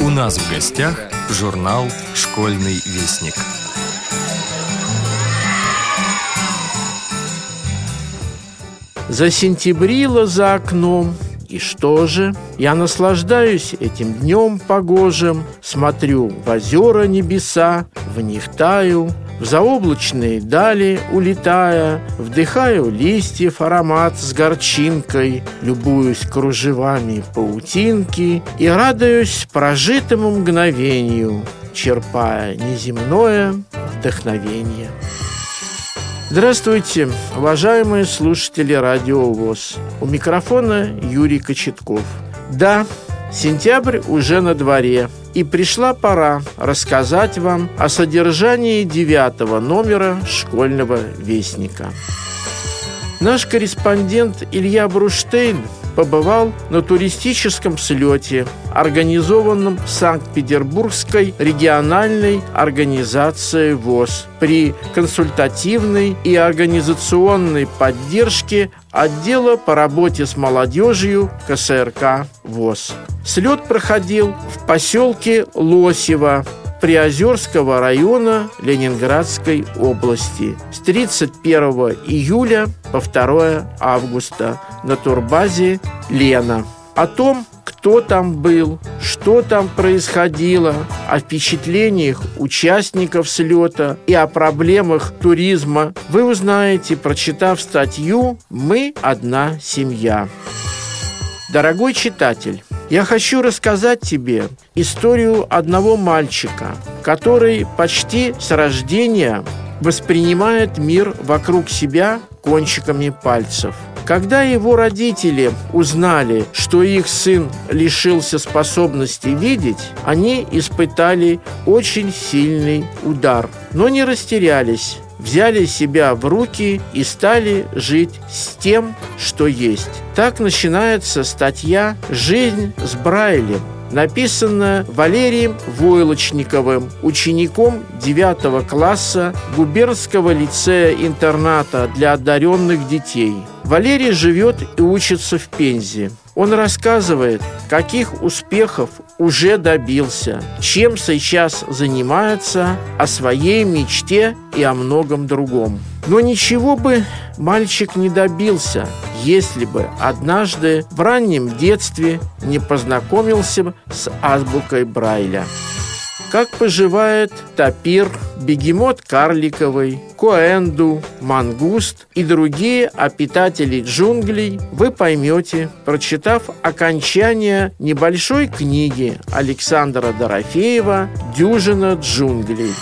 У нас в гостях журнал «Школьный вестник». Засентябрило за окном, и что же? Я наслаждаюсь этим днем погожим, Смотрю в озера небеса, в них таю, В заоблачные дали улетая, Вдыхаю листьев аромат с горчинкой, Любуюсь кружевами паутинки И радуюсь прожитому мгновению, Черпая неземное вдохновение. Здравствуйте, уважаемые слушатели Радио ВОЗ. У микрофона Юрий Кочетков. Да, сентябрь уже на дворе, и пришла пора рассказать вам о содержании девятого номера школьного вестника. Наш корреспондент Илья Бруштейн побывал на туристическом слете, организованном Санкт-Петербургской региональной организацией ВОЗ при консультативной и организационной поддержке отдела по работе с молодежью КСРК ВОЗ. Слет проходил в поселке Лосево Приозерского района Ленинградской области с 31 июля по 2 августа на турбазе «Лена». О том, кто там был, что там происходило, о впечатлениях участников слета и о проблемах туризма вы узнаете, прочитав статью «Мы одна семья». Дорогой читатель, я хочу рассказать тебе историю одного мальчика, который почти с рождения воспринимает мир вокруг себя кончиками пальцев. Когда его родители узнали, что их сын лишился способности видеть, они испытали очень сильный удар, но не растерялись взяли себя в руки и стали жить с тем, что есть. Так начинается статья «Жизнь с Брайлем», написанная Валерием Войлочниковым, учеником 9 класса губернского лицея-интерната для одаренных детей. Валерий живет и учится в Пензе. Он рассказывает, каких успехов уже добился, чем сейчас занимается, о своей мечте и о многом другом. Но ничего бы мальчик не добился, если бы однажды в раннем детстве не познакомился с азбукой Брайля. Как поживает тапир, бегемот карликовый, коэнду, мангуст и другие обитатели джунглей, вы поймете, прочитав окончание небольшой книги Александра Дорофеева «Дюжина джунглей».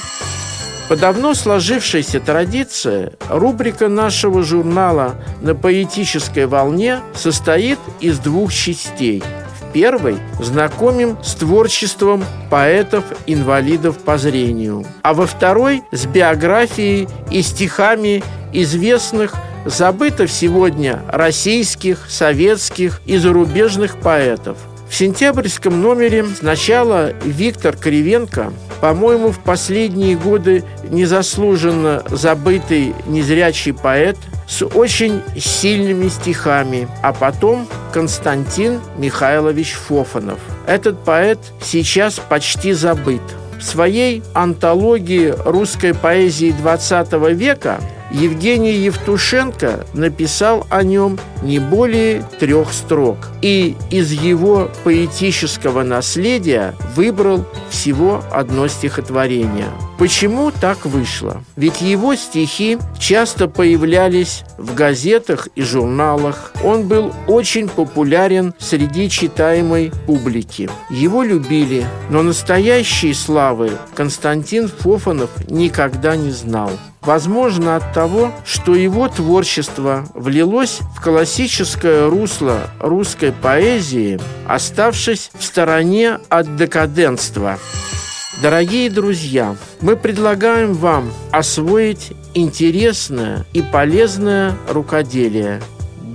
По давно сложившейся традиции, рубрика нашего журнала «На поэтической волне» состоит из двух частей – первой знакомим с творчеством поэтов-инвалидов по зрению, а во второй – с биографией и стихами известных забытых сегодня российских, советских и зарубежных поэтов. В сентябрьском номере сначала Виктор Кривенко, по-моему, в последние годы незаслуженно забытый незрячий поэт – с очень сильными стихами, а потом Константин Михайлович Фофанов. Этот поэт сейчас почти забыт. В своей антологии русской поэзии XX века Евгений Евтушенко написал о нем не более трех строк и из его поэтического наследия выбрал всего одно стихотворение. Почему так вышло? Ведь его стихи часто появлялись в газетах и журналах. Он был очень популярен среди читаемой публики. Его любили, но настоящей славы Константин Фофанов никогда не знал. Возможно, от того, что его творчество влилось в классическое русло русской поэзии, оставшись в стороне от декаденства. Дорогие друзья, мы предлагаем вам освоить интересное и полезное рукоделие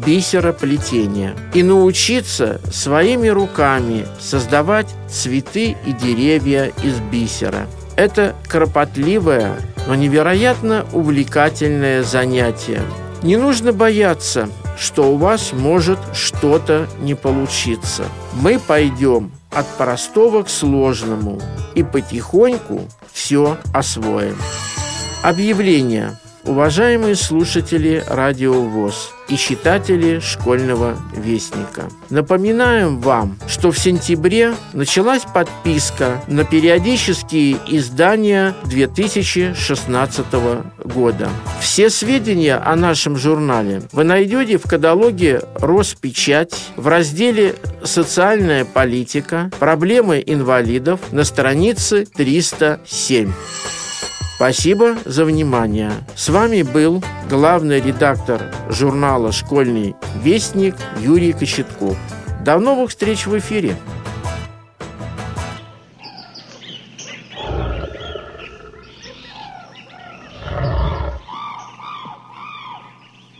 бисероплетения и научиться своими руками создавать цветы и деревья из бисера. Это кропотливое но невероятно увлекательное занятие. Не нужно бояться, что у вас может что-то не получиться. Мы пойдем от простого к сложному и потихоньку все освоим. Объявление. Уважаемые слушатели Радио ВОЗ и читатели школьного вестника. Напоминаем вам, что в сентябре началась подписка на периодические издания 2016 года. Все сведения о нашем журнале вы найдете в каталоге «Роспечать» в разделе «Социальная политика. Проблемы инвалидов» на странице 307. Спасибо за внимание. С вами был главный редактор журнала «Школьный вестник» Юрий Кочетков. До новых встреч в эфире.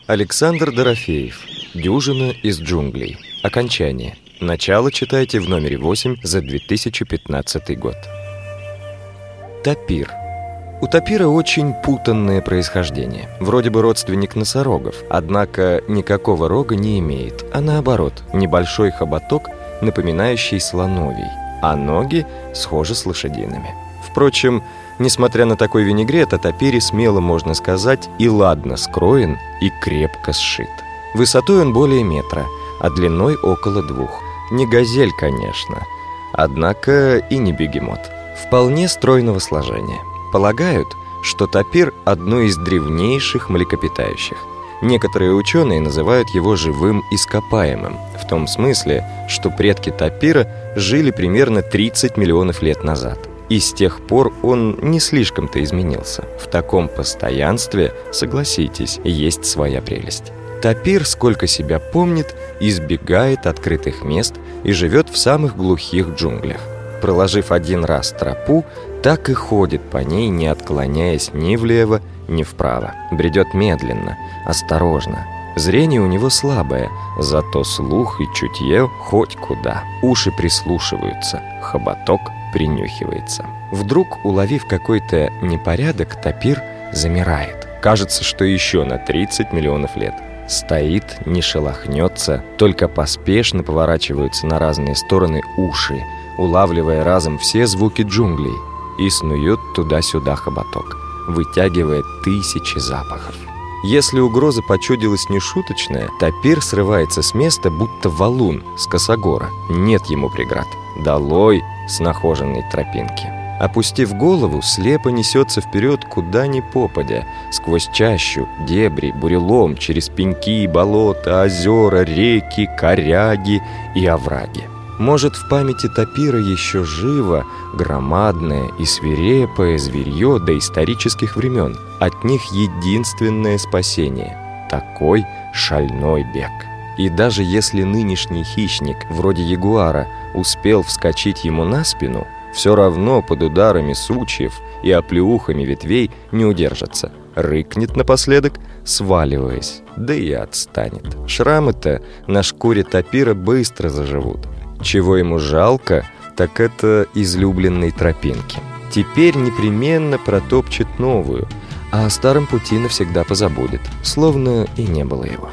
Александр Дорофеев. Дюжина из джунглей. Окончание. Начало читайте в номере 8 за 2015 год. Тапир. У тапира очень путанное происхождение. Вроде бы родственник носорогов, однако никакого рога не имеет, а наоборот, небольшой хоботок, напоминающий слоновий, а ноги схожи с лошадиными. Впрочем, несмотря на такой винегрет, о тапире смело можно сказать и ладно скроен, и крепко сшит. Высотой он более метра, а длиной около двух. Не газель, конечно, однако и не бегемот. Вполне стройного сложения – Полагают, что тапир – одно из древнейших млекопитающих. Некоторые ученые называют его живым ископаемым, в том смысле, что предки тапира жили примерно 30 миллионов лет назад. И с тех пор он не слишком-то изменился. В таком постоянстве, согласитесь, есть своя прелесть. Тапир, сколько себя помнит, избегает открытых мест и живет в самых глухих джунглях. Проложив один раз тропу, так и ходит по ней, не отклоняясь ни влево, ни вправо. Бредет медленно, осторожно. Зрение у него слабое, зато слух и чутье хоть куда. Уши прислушиваются, хоботок принюхивается. Вдруг, уловив какой-то непорядок, тапир замирает. Кажется, что еще на 30 миллионов лет. Стоит, не шелохнется, только поспешно поворачиваются на разные стороны уши, улавливая разом все звуки джунглей – и снует туда-сюда хоботок, вытягивая тысячи запахов. Если угроза почудилась нешуточная, топир срывается с места, будто валун с косогора. Нет ему преград. Долой с нахоженной тропинки. Опустив голову, слепо несется вперед куда ни попадя, сквозь чащу, дебри, бурелом, через пеньки, болота, озера, реки, коряги и овраги. Может, в памяти тапира еще живо громадное и свирепое зверье до исторических времен. От них единственное спасение – такой шальной бег. И даже если нынешний хищник, вроде ягуара, успел вскочить ему на спину, все равно под ударами сучьев и оплеухами ветвей не удержится. Рыкнет напоследок, сваливаясь, да и отстанет. Шрамы-то на шкуре тапира быстро заживут. Чего ему жалко, так это излюбленной тропинки. Теперь непременно протопчет новую, а о старом пути навсегда позабудет, словно и не было его.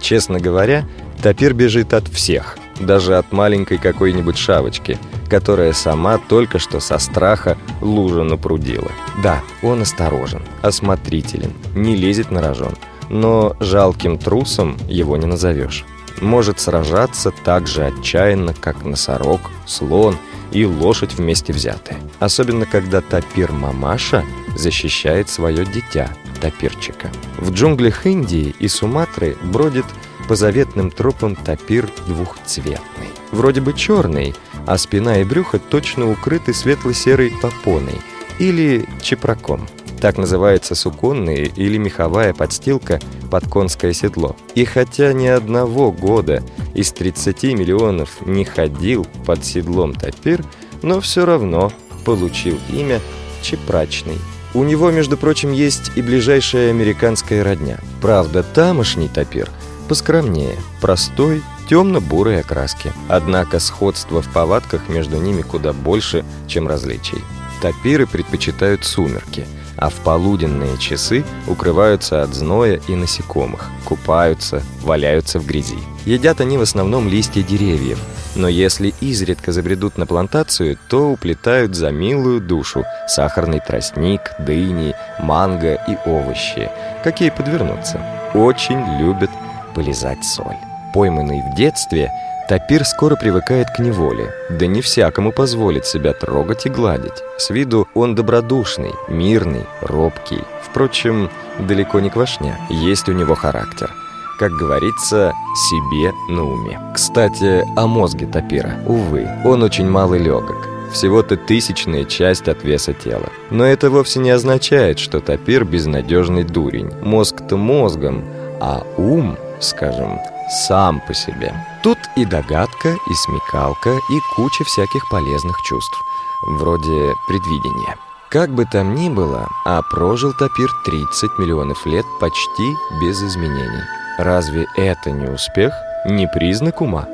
Честно говоря, тапир бежит от всех, даже от маленькой какой-нибудь шавочки, которая сама только что со страха лужу напрудила. Да, он осторожен, осмотрителен, не лезет на рожон, но жалким трусом его не назовешь может сражаться так же отчаянно, как носорог, слон и лошадь вместе взятые. Особенно, когда тапир-мамаша защищает свое дитя, тапирчика. В джунглях Индии и Суматры бродит по заветным тропам тапир двухцветный. Вроде бы черный, а спина и брюхо точно укрыты светло-серой попоной или чепраком – так называется суконная или меховая подстилка под конское седло. И хотя ни одного года из 30 миллионов не ходил под седлом топир, но все равно получил имя Чепрачный. У него, между прочим, есть и ближайшая американская родня. Правда, тамошний топир поскромнее, простой, темно-бурой окраски. Однако сходство в повадках между ними куда больше, чем различий. Топиры предпочитают сумерки – а в полуденные часы укрываются от зноя и насекомых, купаются, валяются в грязи. Едят они в основном листья деревьев, но если изредка забредут на плантацию, то уплетают за милую душу сахарный тростник, дыни, манго и овощи, какие подвернутся. Очень любят полизать соль. Пойманный в детстве, тапир скоро привыкает к неволе, да не всякому позволит себя трогать и гладить. С виду он добродушный, мирный, робкий. Впрочем, далеко не квашня, есть у него характер – как говорится, себе на уме. Кстати, о мозге тапира. Увы, он очень малый легок. Всего-то тысячная часть от веса тела. Но это вовсе не означает, что тапир безнадежный дурень. Мозг-то мозгом, а ум, скажем, сам по себе. Тут и догадка, и смекалка, и куча всяких полезных чувств. Вроде предвидения. Как бы там ни было, а прожил тапир 30 миллионов лет почти без изменений. Разве это не успех, не признак ума?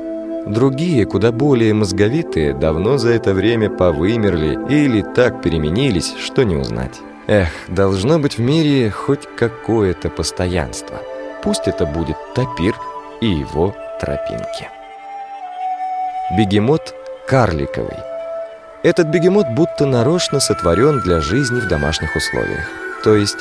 Другие, куда более мозговитые, давно за это время повымерли или так переменились, что не узнать. Эх, должно быть в мире хоть какое-то постоянство. Пусть это будет тапир и его тропинки. Бегемот карликовый. Этот бегемот будто нарочно сотворен для жизни в домашних условиях. То есть,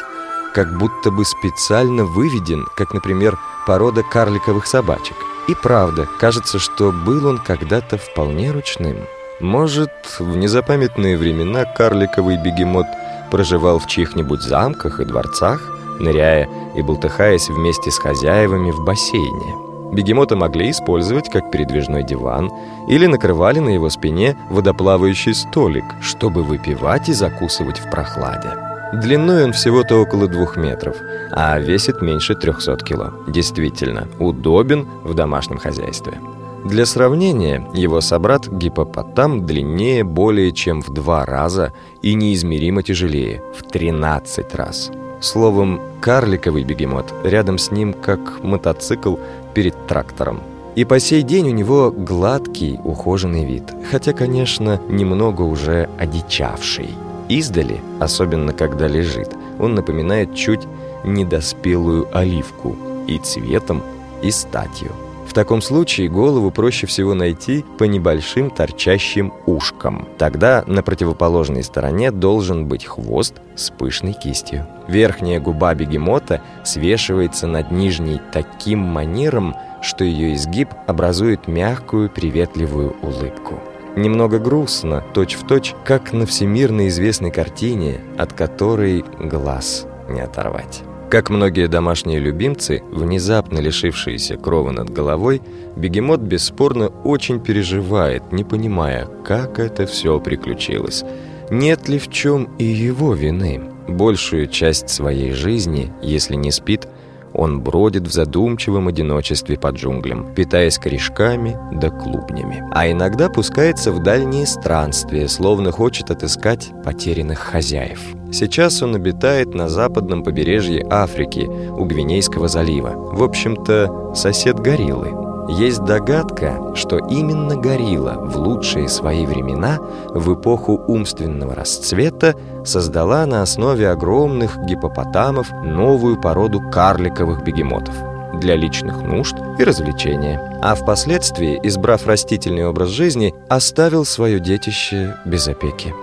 как будто бы специально выведен, как, например, порода карликовых собачек. И правда, кажется, что был он когда-то вполне ручным. Может, в незапамятные времена карликовый бегемот проживал в чьих-нибудь замках и дворцах, ныряя и болтыхаясь вместе с хозяевами в бассейне. Бегемота могли использовать как передвижной диван или накрывали на его спине водоплавающий столик, чтобы выпивать и закусывать в прохладе. Длиной он всего-то около двух метров, а весит меньше 300 кило. Действительно, удобен в домашнем хозяйстве. Для сравнения, его собрат гипопотам длиннее более чем в два раза и неизмеримо тяжелее, в 13 раз. Словом, карликовый бегемот рядом с ним как мотоцикл перед трактором. И по сей день у него гладкий, ухоженный вид, хотя, конечно, немного уже одичавший. Издали, особенно когда лежит, он напоминает чуть недоспелую оливку и цветом, и статью. Таком случае голову проще всего найти по небольшим торчащим ушкам. Тогда на противоположной стороне должен быть хвост с пышной кистью. Верхняя губа бегемота свешивается над нижней таким манером, что ее изгиб образует мягкую приветливую улыбку. Немного грустно, точь-в-точь, точь, как на всемирно известной картине, от которой глаз не оторвать. Как многие домашние любимцы, внезапно лишившиеся крова над головой, бегемот бесспорно очень переживает, не понимая, как это все приключилось. Нет ли в чем и его вины? Большую часть своей жизни, если не спит, он бродит в задумчивом одиночестве по джунглям, питаясь корешками да клубнями. А иногда пускается в дальние странствия, словно хочет отыскать потерянных хозяев. Сейчас он обитает на западном побережье Африки, у Гвинейского залива. В общем-то, сосед гориллы. Есть догадка, что именно горилла в лучшие свои времена, в эпоху умственного расцвета, создала на основе огромных гипопотамов новую породу карликовых бегемотов для личных нужд и развлечения, а впоследствии, избрав растительный образ жизни, оставил свое детище без опеки.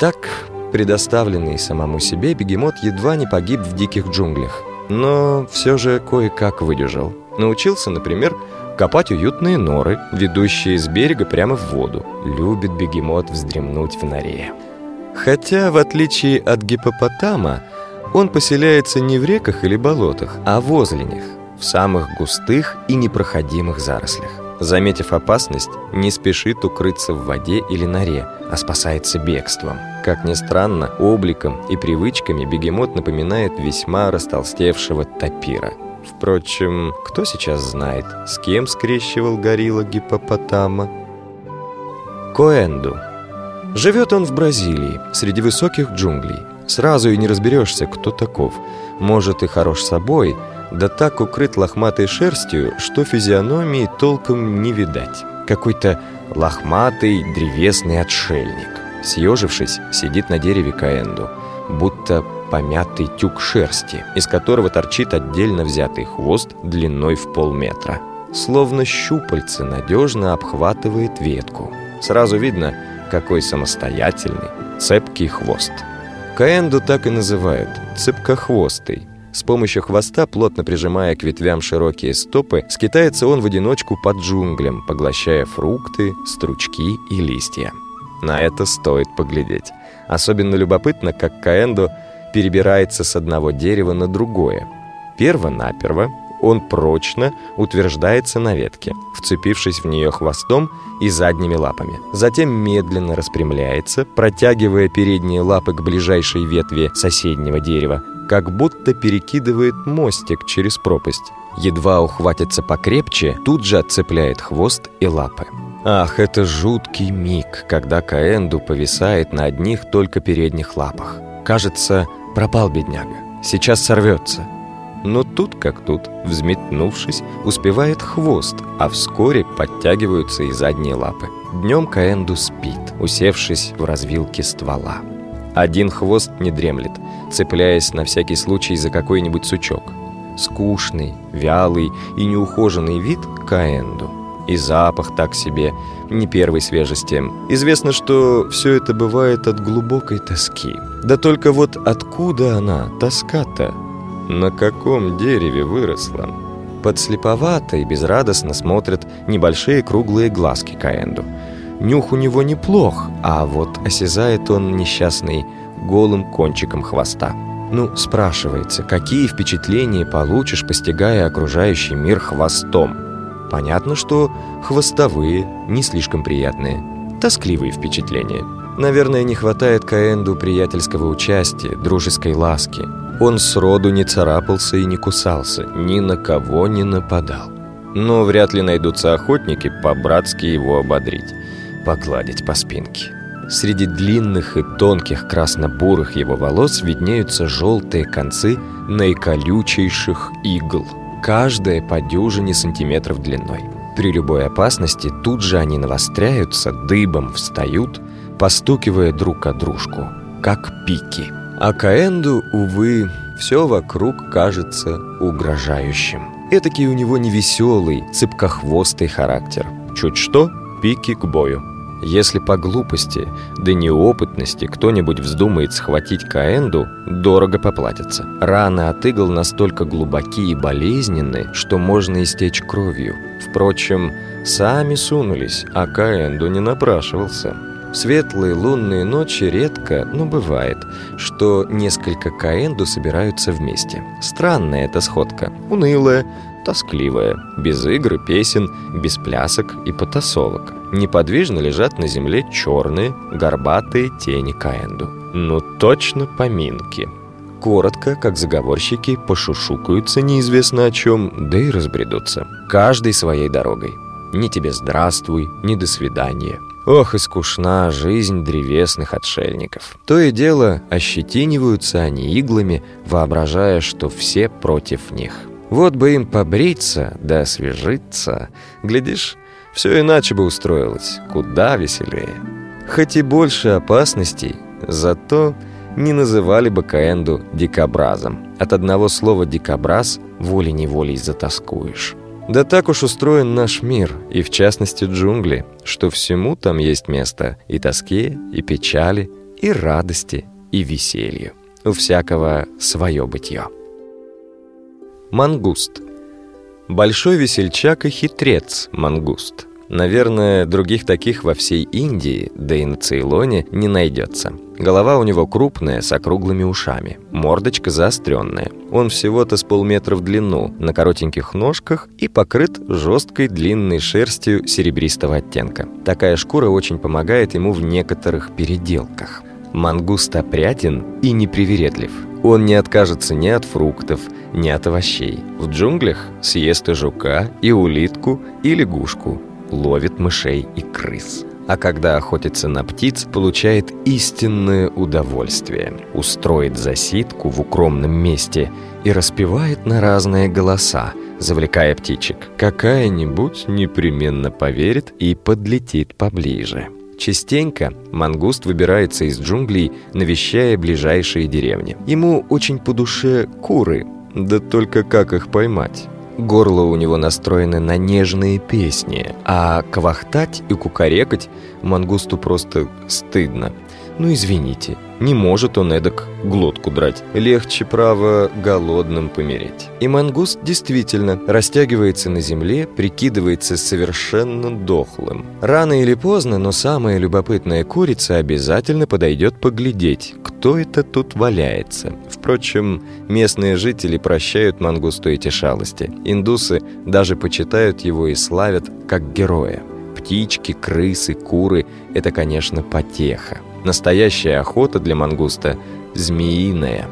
Так, предоставленный самому себе, бегемот едва не погиб в диких джунглях, но все же кое-как выдержал. Научился, например, копать уютные норы, ведущие с берега прямо в воду. Любит бегемот вздремнуть в норе. Хотя, в отличие от гипопотама, он поселяется не в реках или болотах, а возле них, в самых густых и непроходимых зарослях. Заметив опасность, не спешит укрыться в воде или норе, а спасается бегством. Как ни странно, обликом и привычками бегемот напоминает весьма растолстевшего тапира – Впрочем, кто сейчас знает, с кем скрещивал горилла гипопотама? Коэнду. Живет он в Бразилии, среди высоких джунглей. Сразу и не разберешься, кто таков. Может и хорош собой, да так укрыт лохматой шерстью, что физиономии толком не видать. Какой-то лохматый древесный отшельник. Съежившись, сидит на дереве Каэнду, будто помятый тюк шерсти, из которого торчит отдельно взятый хвост длиной в полметра. Словно щупальце надежно обхватывает ветку. Сразу видно, какой самостоятельный, цепкий хвост. Каэнду так и называют – цепкохвостый – с помощью хвоста, плотно прижимая к ветвям широкие стопы, скитается он в одиночку под джунглям, поглощая фрукты, стручки и листья. На это стоит поглядеть. Особенно любопытно, как Каэндо перебирается с одного дерева на другое. Перво-наперво он прочно утверждается на ветке, вцепившись в нее хвостом и задними лапами. Затем медленно распрямляется, протягивая передние лапы к ближайшей ветви соседнего дерева, как будто перекидывает мостик через пропасть. Едва ухватится покрепче, тут же отцепляет хвост и лапы. Ах, это жуткий миг, когда Каэнду повисает на одних только передних лапах. Кажется, пропал бедняга, сейчас сорвется. Но тут как тут, взметнувшись, успевает хвост, а вскоре подтягиваются и задние лапы. Днем Каэнду спит, усевшись в развилке ствола. Один хвост не дремлет, цепляясь на всякий случай за какой-нибудь сучок. Скучный, вялый и неухоженный вид Каэнду. И запах так себе, не первой свежести. Известно, что все это бывает от глубокой тоски. Да только вот откуда она, тоска-то? На каком дереве выросла? Подслеповато и безрадостно смотрят небольшие круглые глазки Каэнду. Нюх у него неплох, а вот осязает он несчастный голым кончиком хвоста. Ну, спрашивается, какие впечатления получишь, постигая окружающий мир хвостом? Понятно, что хвостовые, не слишком приятные, тоскливые впечатления. Наверное, не хватает Каэнду приятельского участия, дружеской ласки. Он сроду не царапался и не кусался, ни на кого не нападал. Но вряд ли найдутся охотники по-братски его ободрить, погладить по спинке. Среди длинных и тонких красно-бурых его волос виднеются желтые концы наиколючейших игл, каждая по дюжине сантиметров длиной. При любой опасности тут же они навостряются, дыбом встают, постукивая друг о дружку, как пики. А Каэнду, увы, все вокруг кажется угрожающим. Этакий у него невеселый, цыпкохвостый характер. Чуть что – пики к бою. Если по глупости, да неопытности кто-нибудь вздумает схватить Каэнду, дорого поплатится. Раны от игл настолько глубоки и болезненны, что можно истечь кровью. Впрочем, сами сунулись, а Каэнду не напрашивался. В светлые лунные ночи редко, но бывает, что несколько Каэнду собираются вместе. Странная эта сходка, унылая, тоскливая, без игр и песен, без плясок и потасовок. Неподвижно лежат на земле черные, горбатые тени Каэнду. Ну точно поминки. Коротко, как заговорщики, пошушукаются неизвестно о чем, да и разбредутся. Каждый своей дорогой. Ни тебе здравствуй, ни до свидания. Ох и скучна жизнь древесных отшельников. То и дело, ощетиниваются они иглами, воображая, что все против них. Вот бы им побриться да освежиться. Глядишь, все иначе бы устроилось, куда веселее. Хоть и больше опасностей, зато не называли бы Каэнду дикобразом. От одного слова «дикобраз» волей-неволей затаскуешь. Да так уж устроен наш мир, и в частности джунгли, что всему там есть место и тоске, и печали, и радости, и веселью. У всякого свое бытие. Мангуст. Большой весельчак и хитрец мангуст. Наверное, других таких во всей Индии, да и на Цейлоне, не найдется. Голова у него крупная, с округлыми ушами. Мордочка заостренная. Он всего-то с полметра в длину, на коротеньких ножках и покрыт жесткой длинной шерстью серебристого оттенка. Такая шкура очень помогает ему в некоторых переделках. Мангуст опрятен и непривередлив. Он не откажется ни от фруктов, ни от овощей. В джунглях съест и жука, и улитку, и лягушку. Ловит мышей и крыс. А когда охотится на птиц, получает истинное удовольствие. Устроит засидку в укромном месте и распевает на разные голоса, завлекая птичек. Какая-нибудь непременно поверит и подлетит поближе. Частенько мангуст выбирается из джунглей, навещая ближайшие деревни. Ему очень по душе куры, да только как их поймать? Горло у него настроено на нежные песни, а квахтать и кукарекать мангусту просто стыдно. Ну, извините, не может он эдак глотку драть. Легче, право, голодным помереть. И мангуст действительно растягивается на земле, прикидывается совершенно дохлым. Рано или поздно, но самая любопытная курица обязательно подойдет поглядеть, кто это тут валяется. Впрочем, местные жители прощают мангусту эти шалости. Индусы даже почитают его и славят как героя. Птички, крысы, куры – это, конечно, потеха. Настоящая охота для мангуста – змеиная.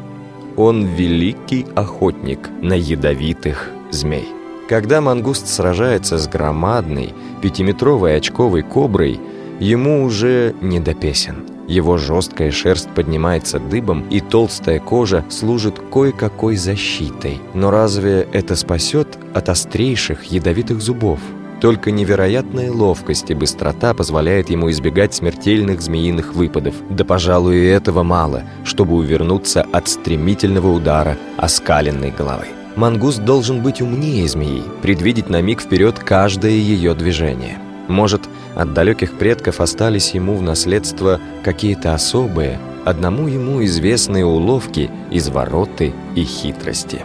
Он великий охотник на ядовитых змей. Когда мангуст сражается с громадной пятиметровой очковой коброй, ему уже не до песен. Его жесткая шерсть поднимается дыбом, и толстая кожа служит кое-какой защитой. Но разве это спасет от острейших ядовитых зубов? Только невероятная ловкость и быстрота позвляет ему избегать смертельных змеиных выпадов. Да, пожалуй, и этого мало, чтобы увернуться от стремительного удара оскаленной головы. Мангус должен быть умнее змеи, предвидеть на миг вперед каждое ее движение. Может, от далеких предков остались ему в наследство какие-то особые, одному ему известные уловки, извороты и хитрости.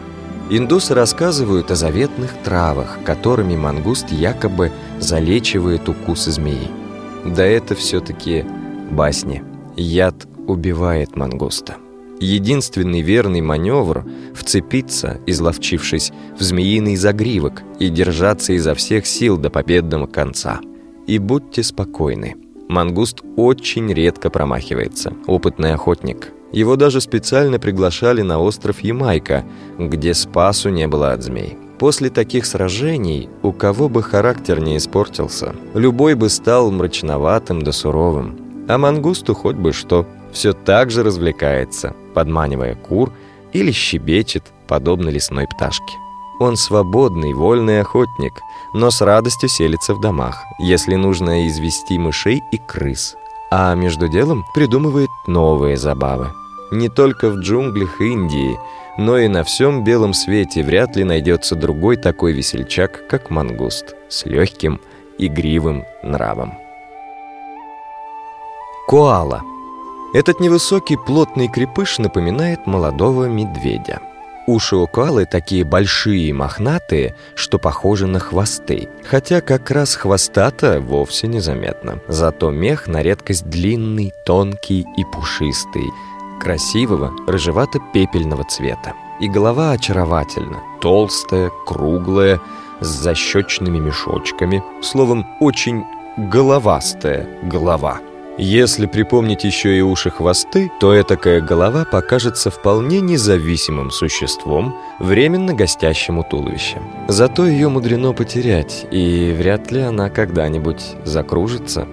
Индусы рассказывают о заветных травах, которыми мангуст якобы залечивает укусы змеи. Да это все-таки басни. Яд убивает мангуста. Единственный верный маневр – вцепиться, изловчившись в змеиный загривок и держаться изо всех сил до победного конца. И будьте спокойны. Мангуст очень редко промахивается. Опытный охотник – его даже специально приглашали на остров Ямайка, где спасу не было от змей. После таких сражений у кого бы характер не испортился, любой бы стал мрачноватым да суровым. А мангусту хоть бы что, все так же развлекается, подманивая кур или щебечет, подобно лесной пташке. Он свободный, вольный охотник, но с радостью селится в домах, если нужно извести мышей и крыс, а между делом придумывает новые забавы. Не только в джунглях Индии, но и на всем белом свете вряд ли найдется другой такой весельчак, как мангуст, с легким, игривым нравом. Коала. Этот невысокий плотный крепыш напоминает молодого медведя. Уши у коалы такие большие и мохнатые, что похожи на хвосты. Хотя как раз хвоста-то вовсе незаметно. Зато мех на редкость длинный, тонкий и пушистый. Красивого, рыжевато-пепельного цвета. И голова очаровательна. Толстая, круглая, с защечными мешочками. Словом, очень головастая голова. Если припомнить еще и уши-хвосты, то этакая голова покажется вполне независимым существом, временно гостящим у. Зато ее мудрено потерять, и вряд ли она когда-нибудь закружится.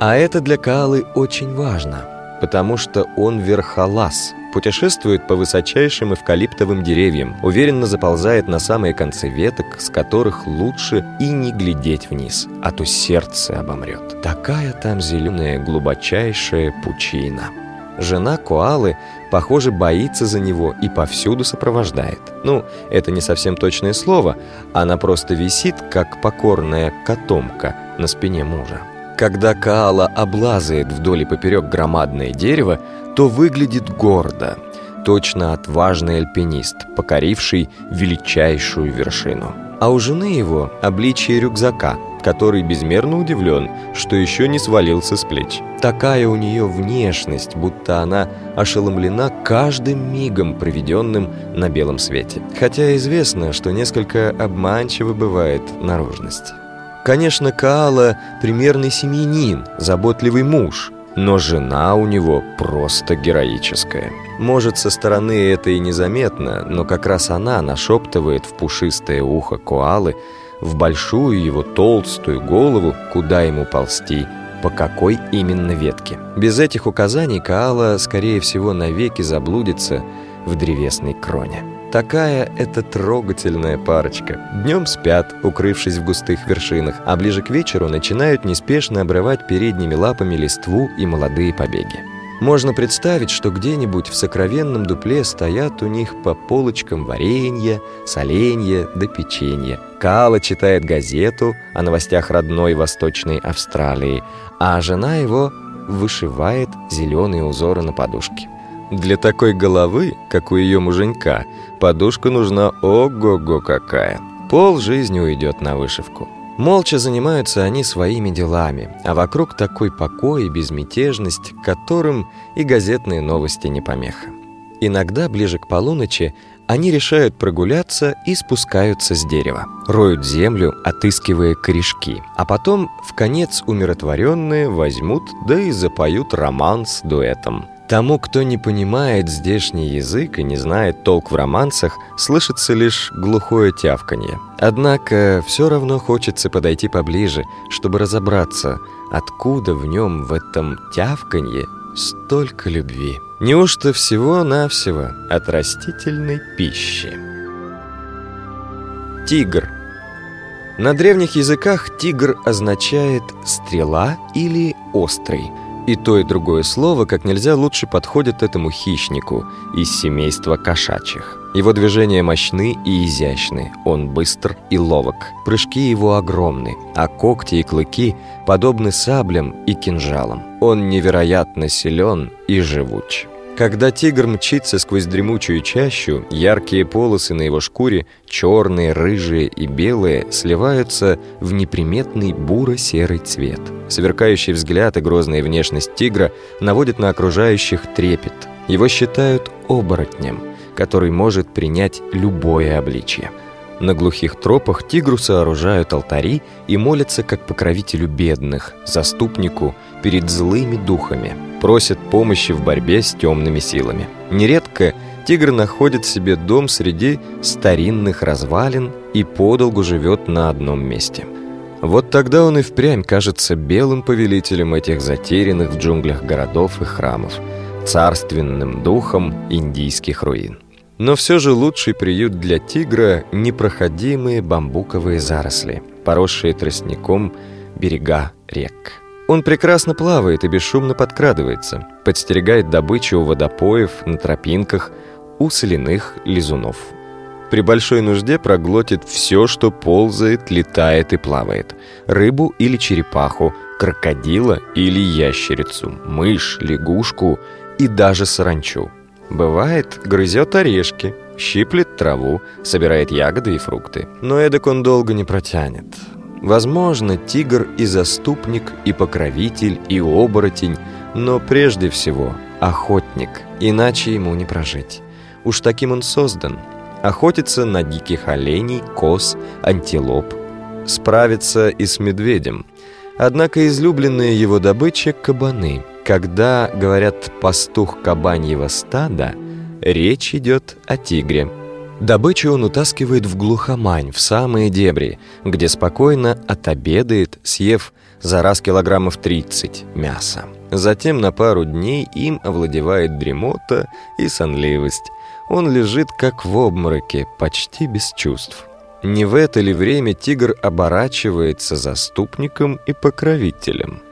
А это для Каалы очень важно, потому что он верхолаз – путешествует по высочайшим эвкалиптовым деревьям, уверенно заползает на самые концы веток, с которых лучше и не глядеть вниз, а то сердце обомрет. Такая там зеленая глубочайшая пучина. Жена Коалы, похоже, боится за него и повсюду сопровождает. Ну, это не совсем точное слово, она просто висит, как покорная котомка на спине мужа. Когда Каала облазает вдоль и поперек громадное дерево, то выглядит гордо, точно отважный альпинист, покоривший величайшую вершину. А у жены его обличие рюкзака, который безмерно удивлен, что еще не свалился с плеч. Такая у нее внешность, будто она ошеломлена каждым мигом, проведенным на белом свете. Хотя известно, что несколько обманчиво бывает наружность. Конечно, Каала – примерный семьянин, заботливый муж, но жена у него просто героическая. Может, со стороны это и незаметно, но как раз она нашептывает в пушистое ухо коалы, в большую его толстую голову, куда ему ползти, по какой именно ветке. Без этих указаний Каала, скорее всего, навеки заблудится в древесной кроне. Такая это трогательная парочка. Днем спят, укрывшись в густых вершинах, а ближе к вечеру начинают неспешно обрывать передними лапами листву и молодые побеги. Можно представить, что где-нибудь в сокровенном дупле стоят у них по полочкам варенье, соленье да печенье. Кала читает газету о новостях родной Восточной Австралии, а жена его вышивает зеленые узоры на подушке. Для такой головы, как у ее муженька, подушка нужна ого-го какая. Пол жизни уйдет на вышивку. Молча занимаются они своими делами, а вокруг такой покой и безмятежность, которым и газетные новости не помеха. Иногда, ближе к полуночи, они решают прогуляться и спускаются с дерева. Роют землю, отыскивая корешки. А потом, в конец умиротворенные, возьмут, да и запоют роман с дуэтом. Тому, кто не понимает здешний язык и не знает толк в романсах, слышится лишь глухое тявканье. Однако все равно хочется подойти поближе, чтобы разобраться, откуда в нем, в этом тявканье, столько любви. Неужто всего-навсего от растительной пищи? Тигр. На древних языках тигр означает «стрела» или «острый». И то, и другое слово как нельзя лучше подходит этому хищнику из семейства кошачьих. Его движения мощны и изящны, он быстр и ловок. Прыжки его огромны, а когти и клыки подобны саблям и кинжалам. Он невероятно силен и живуч. Когда тигр мчится сквозь дремучую чащу, яркие полосы на его шкуре, черные, рыжие и белые, сливаются в неприметный буро-серый цвет. Сверкающий взгляд и грозная внешность тигра наводят на окружающих трепет. Его считают оборотнем, который может принять любое обличье. На глухих тропах тигру сооружают алтари и молятся как покровителю бедных, заступнику перед злыми духами, просят помощи в борьбе с темными силами. Нередко тигр находит себе дом среди старинных развалин и подолгу живет на одном месте. Вот тогда он и впрямь кажется белым повелителем этих затерянных в джунглях городов и храмов, царственным духом индийских руин. Но все же лучший приют для тигра – непроходимые бамбуковые заросли, поросшие тростником берега рек. Он прекрасно плавает и бесшумно подкрадывается, подстерегает добычу у водопоев, на тропинках, у соляных лизунов. При большой нужде проглотит все, что ползает, летает и плавает. Рыбу или черепаху, крокодила или ящерицу, мышь, лягушку и даже саранчу – Бывает, грызет орешки, щиплет траву, собирает ягоды и фрукты. Но эдак он долго не протянет. Возможно, тигр и заступник, и покровитель, и оборотень, но прежде всего охотник, иначе ему не прожить. Уж таким он создан. Охотится на диких оленей, коз, антилоп. Справится и с медведем. Однако излюбленная его добыча – кабаны – когда говорят «пастух кабаньего стада», речь идет о тигре. Добычу он утаскивает в глухомань, в самые дебри, где спокойно отобедает, съев за раз килограммов 30 мяса. Затем на пару дней им овладевает дремота и сонливость. Он лежит как в обмороке, почти без чувств. Не в это ли время тигр оборачивается заступником и покровителем?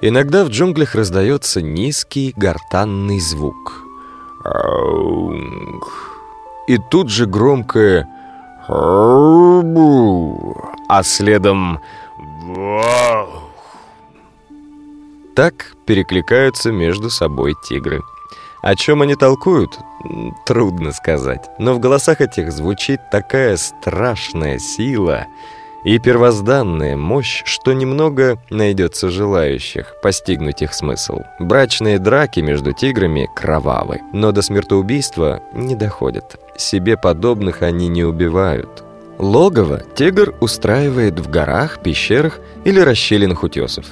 Иногда в джунглях раздается низкий гортанный звук. И тут же громкое а следом Так перекликаются между собой тигры. О чем они толкуют, трудно сказать. Но в голосах этих звучит такая страшная сила — и первозданная мощь, что немного найдется желающих постигнуть их смысл. Брачные драки между тиграми кровавы, но до смертоубийства не доходят. Себе подобных они не убивают. Логово тигр устраивает в горах, пещерах или расщелинах утесов.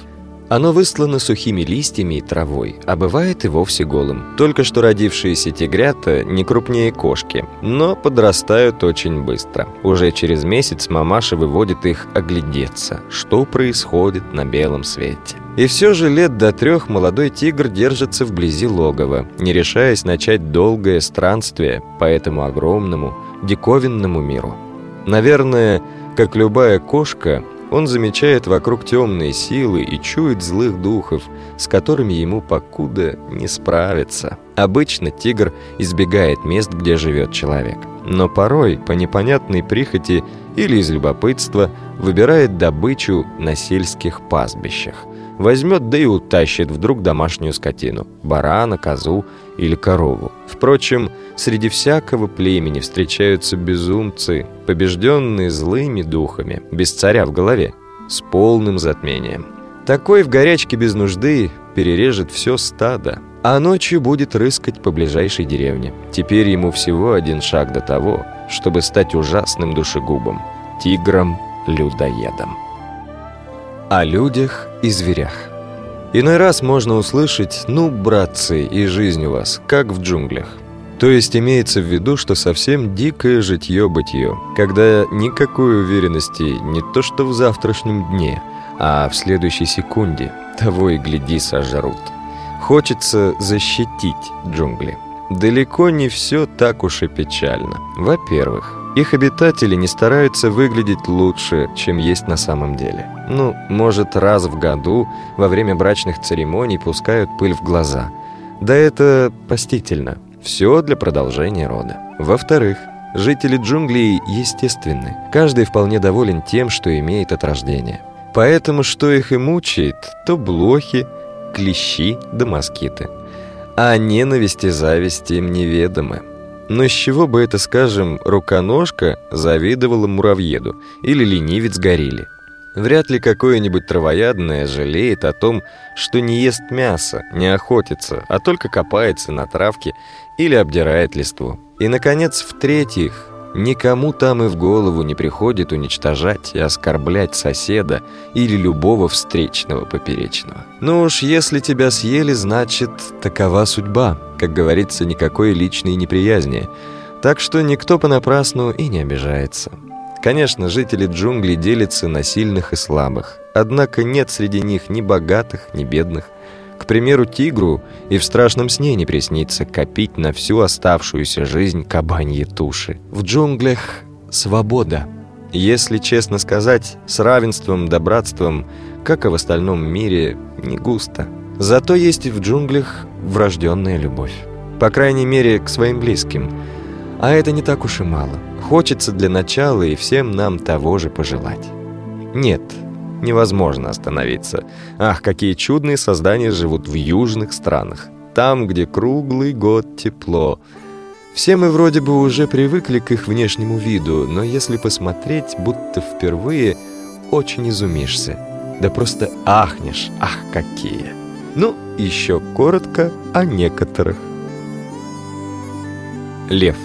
Оно выслано сухими листьями и травой, а бывает и вовсе голым. Только что родившиеся тигрята не крупнее кошки, но подрастают очень быстро. Уже через месяц мамаша выводит их оглядеться, что происходит на белом свете. И все же лет до трех молодой тигр держится вблизи логова, не решаясь начать долгое странствие по этому огромному, диковинному миру. Наверное, как любая кошка, он замечает вокруг темные силы и чует злых духов, с которыми ему покуда не справиться. Обычно тигр избегает мест, где живет человек. Но порой, по непонятной прихоти или из любопытства, выбирает добычу на сельских пастбищах. Возьмет да и утащит вдруг домашнюю скотину – барана, козу или корову. Впрочем, среди всякого племени встречаются безумцы, побежденные злыми духами, без царя в голове, с полным затмением. Такой в горячке без нужды перережет все стадо, а ночью будет рыскать по ближайшей деревне. Теперь ему всего один шаг до того, чтобы стать ужасным душегубом, тигром-людоедом. О людях и зверях. Иной раз можно услышать «ну, братцы, и жизнь у вас, как в джунглях». То есть имеется в виду, что совсем дикое житье-бытие, когда никакой уверенности не то что в завтрашнем дне, а в следующей секунде того и гляди сожрут. Хочется защитить джунгли. Далеко не все так уж и печально. Во-первых, их обитатели не стараются выглядеть лучше, чем есть на самом деле. Ну, может, раз в году во время брачных церемоний пускают пыль в глаза. Да это постительно. Все для продолжения рода. Во-вторых, жители джунглей естественны. Каждый вполне доволен тем, что имеет от рождения. Поэтому что их и мучает, то блохи, клещи да москиты. А ненависть и зависть им неведомы. Но с чего бы это, скажем, руконожка завидовала муравьеду или ленивец горилле? Вряд ли какое-нибудь травоядное жалеет о том, что не ест мясо, не охотится, а только копается на травке или обдирает листву. И, наконец, в-третьих, никому там и в голову не приходит уничтожать и оскорблять соседа или любого встречного поперечного. Ну уж если тебя съели, значит, такова судьба. Как говорится, никакой личной неприязни. Так что никто понапрасну и не обижается. Конечно, жители джунглей делятся на сильных и слабых. Однако нет среди них ни богатых, ни бедных. К примеру, тигру и в страшном сне не приснится копить на всю оставшуюся жизнь кабаньи туши. В джунглях свобода. Если честно сказать, с равенством да братством, как и в остальном мире, не густо. Зато есть в джунглях врожденная любовь. По крайней мере, к своим близким. А это не так уж и мало. Хочется для начала и всем нам того же пожелать. Нет, невозможно остановиться. Ах, какие чудные создания живут в южных странах. Там, где круглый год тепло. Все мы вроде бы уже привыкли к их внешнему виду, но если посмотреть, будто впервые, очень изумишься. Да просто ахнешь, ах, какие. Ну, еще коротко о некоторых. Лев.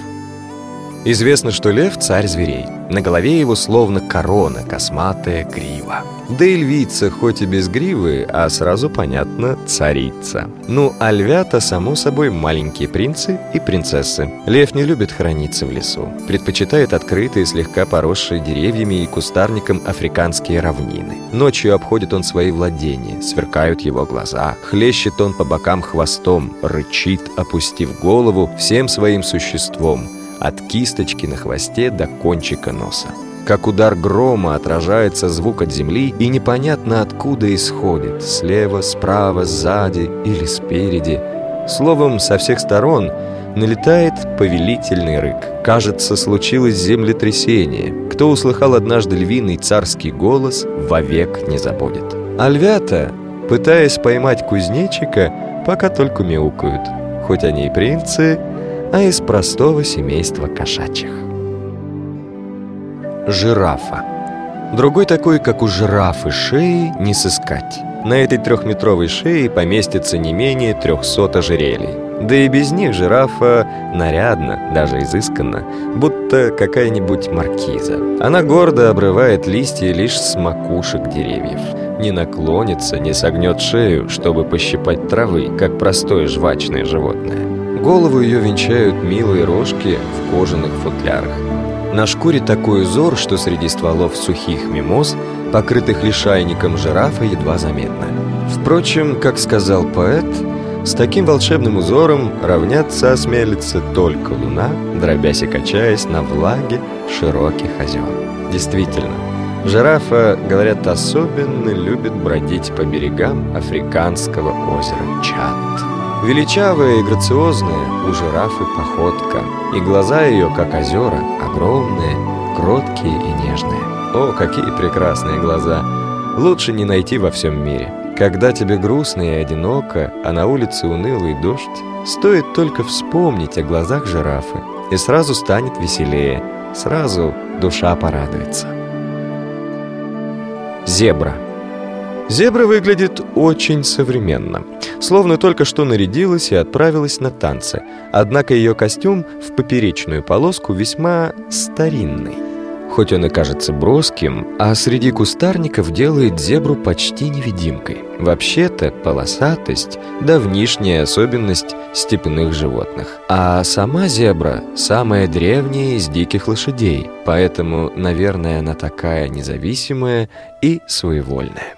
Известно, что лев – царь зверей. На голове его словно корона, косматая грива. Да и львица, хоть и без гривы, а сразу понятно – царица. Ну, а львята, само собой, маленькие принцы и принцессы. Лев не любит храниться в лесу. Предпочитает открытые, слегка поросшие деревьями и кустарником африканские равнины. Ночью обходит он свои владения, сверкают его глаза, хлещет он по бокам хвостом, рычит, опустив голову всем своим существом – от кисточки на хвосте до кончика носа. Как удар грома отражается звук от земли и непонятно откуда исходит, слева, справа, сзади или спереди. Словом, со всех сторон налетает повелительный рык. Кажется, случилось землетрясение. Кто услыхал однажды львиный царский голос, вовек не забудет. А львята, пытаясь поймать кузнечика, пока только мяукают. Хоть они и принцы, а из простого семейства кошачьих. Жирафа. Другой такой, как у жирафы, шеи не сыскать. На этой трехметровой шее поместится не менее трехсот ожерелий. Да и без них жирафа нарядно, даже изысканно, будто какая-нибудь маркиза. Она гордо обрывает листья лишь с макушек деревьев. Не наклонится, не согнет шею, чтобы пощипать травы, как простое жвачное животное. Голову ее венчают милые рожки в кожаных футлярах. На шкуре такой узор, что среди стволов сухих мимоз, покрытых лишайником жирафа, едва заметно. Впрочем, как сказал поэт, С таким волшебным узором равняться осмелится только луна, дробясь и качаясь на влаге широких озер. Действительно, жирафа, говорят, особенно любит бродить по берегам африканского озера Чад. Величавая и грациозная у жирафы походка, и глаза ее, как озера, огромные, кроткие и нежные. О, какие прекрасные глаза! Лучше не найти во всем мире. Когда тебе грустно и одиноко, а на улице унылый дождь, стоит только вспомнить о глазах жирафы, и сразу станет веселее, сразу душа порадуется. Зебра. Зебра выглядит очень современно, словно только что нарядилась и отправилась на танцы, однако ее костюм в поперечную полоску весьма старинный хоть он и кажется броским, а среди кустарников делает зебру почти невидимкой. Вообще-то полосатость – давнишняя особенность степных животных. А сама зебра – самая древняя из диких лошадей, поэтому, наверное, она такая независимая и своевольная.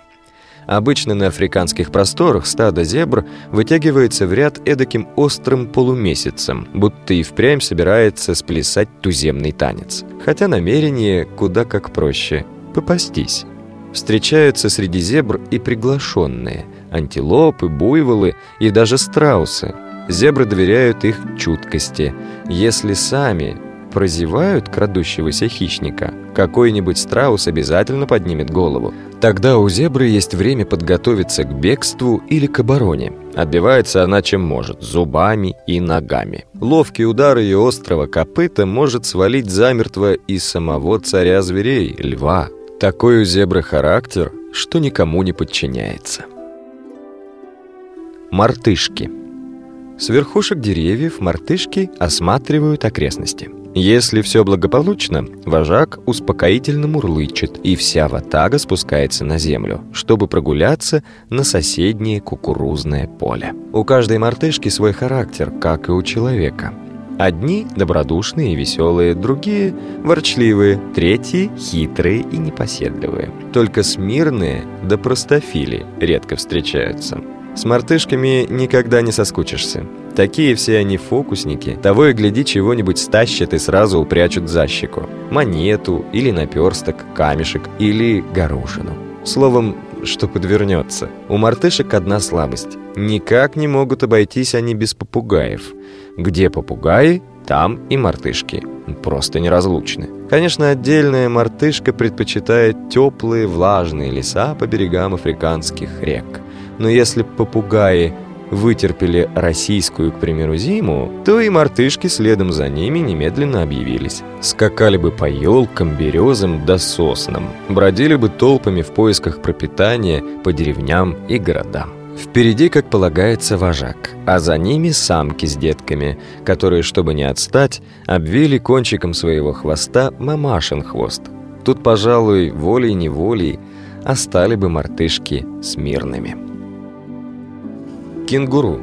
Обычно на африканских просторах стадо зебр вытягивается в ряд эдаким острым полумесяцем, будто и впрямь собирается сплясать туземный танец. Хотя намерение куда как проще – попастись. Встречаются среди зебр и приглашенные – антилопы, буйволы и даже страусы. Зебры доверяют их чуткости. Если сами прозевают крадущегося хищника, какой-нибудь страус обязательно поднимет голову. Тогда у зебры есть время подготовиться к бегству или к обороне. Отбивается она чем может, зубами и ногами. Ловкий удар ее острого копыта может свалить замертво и самого царя зверей, льва. Такой у зебры характер, что никому не подчиняется. Мартышки. С верхушек деревьев мартышки осматривают окрестности. Если все благополучно, вожак успокоительно мурлычет, и вся ватага спускается на землю, чтобы прогуляться на соседнее кукурузное поле. У каждой мартышки свой характер, как и у человека. Одни добродушные и веселые, другие ворчливые, третьи хитрые и непоседливые. Только смирные да простофили редко встречаются. С мартышками никогда не соскучишься. Такие все они фокусники. Того и гляди, чего-нибудь стащат и сразу упрячут за щеку. Монету, или наперсток, камешек, или горошину. Словом, что подвернется. У мартышек одна слабость. Никак не могут обойтись они без попугаев. Где попугаи, там и мартышки. Просто неразлучны. Конечно, отдельная мартышка предпочитает теплые влажные леса по берегам африканских рек. Но если попугаи вытерпели российскую, к примеру, зиму, то и мартышки следом за ними немедленно объявились. Скакали бы по елкам, березам да соснам, бродили бы толпами в поисках пропитания по деревням и городам. Впереди, как полагается, вожак, а за ними самки с детками, которые, чтобы не отстать, обвили кончиком своего хвоста мамашин хвост. Тут, пожалуй, волей-неволей остали бы мартышки смирными. Кенгуру.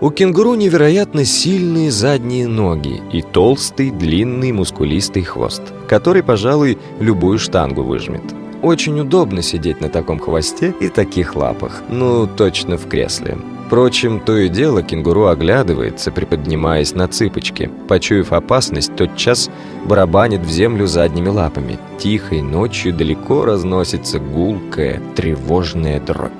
У кенгуру невероятно сильные задние ноги и толстый, длинный, мускулистый хвост, который, пожалуй, любую штангу выжмет. Очень удобно сидеть на таком хвосте и таких лапах, ну, точно в кресле. Впрочем, то и дело кенгуру оглядывается, приподнимаясь на цыпочки. Почуяв опасность, тотчас барабанит в землю задними лапами. Тихой ночью далеко разносится гулкая, тревожная дробь.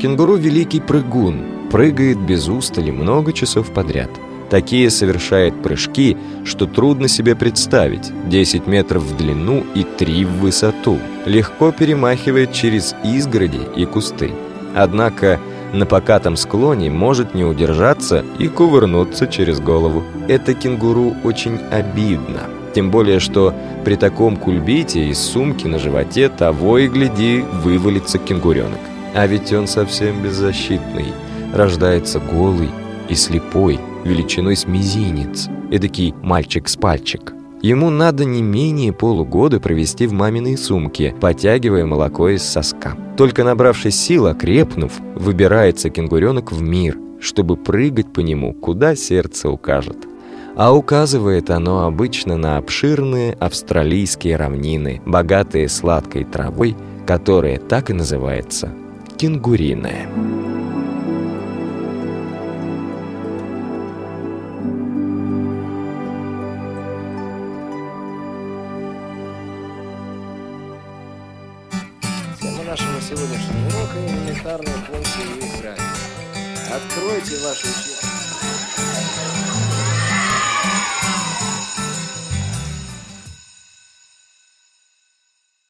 Кенгуру – великий прыгун, прыгает без устали много часов подряд. Такие совершает прыжки, что трудно себе представить. 10 метров в длину и 3 в высоту. Легко перемахивает через изгороди и кусты. Однако на покатом склоне может не удержаться и кувырнуться через голову. Это кенгуру очень обидно. Тем более, что при таком кульбите из сумки на животе того и гляди вывалится кенгуренок. А ведь он совсем беззащитный – рождается голый и слепой, величиной с мизинец, эдакий мальчик с пальчик. Ему надо не менее полугода провести в маминой сумке, потягивая молоко из соска. Только набравшись сил, окрепнув, выбирается кенгуренок в мир, чтобы прыгать по нему, куда сердце укажет. А указывает оно обычно на обширные австралийские равнины, богатые сладкой травой, которая так и называется – кенгуриная.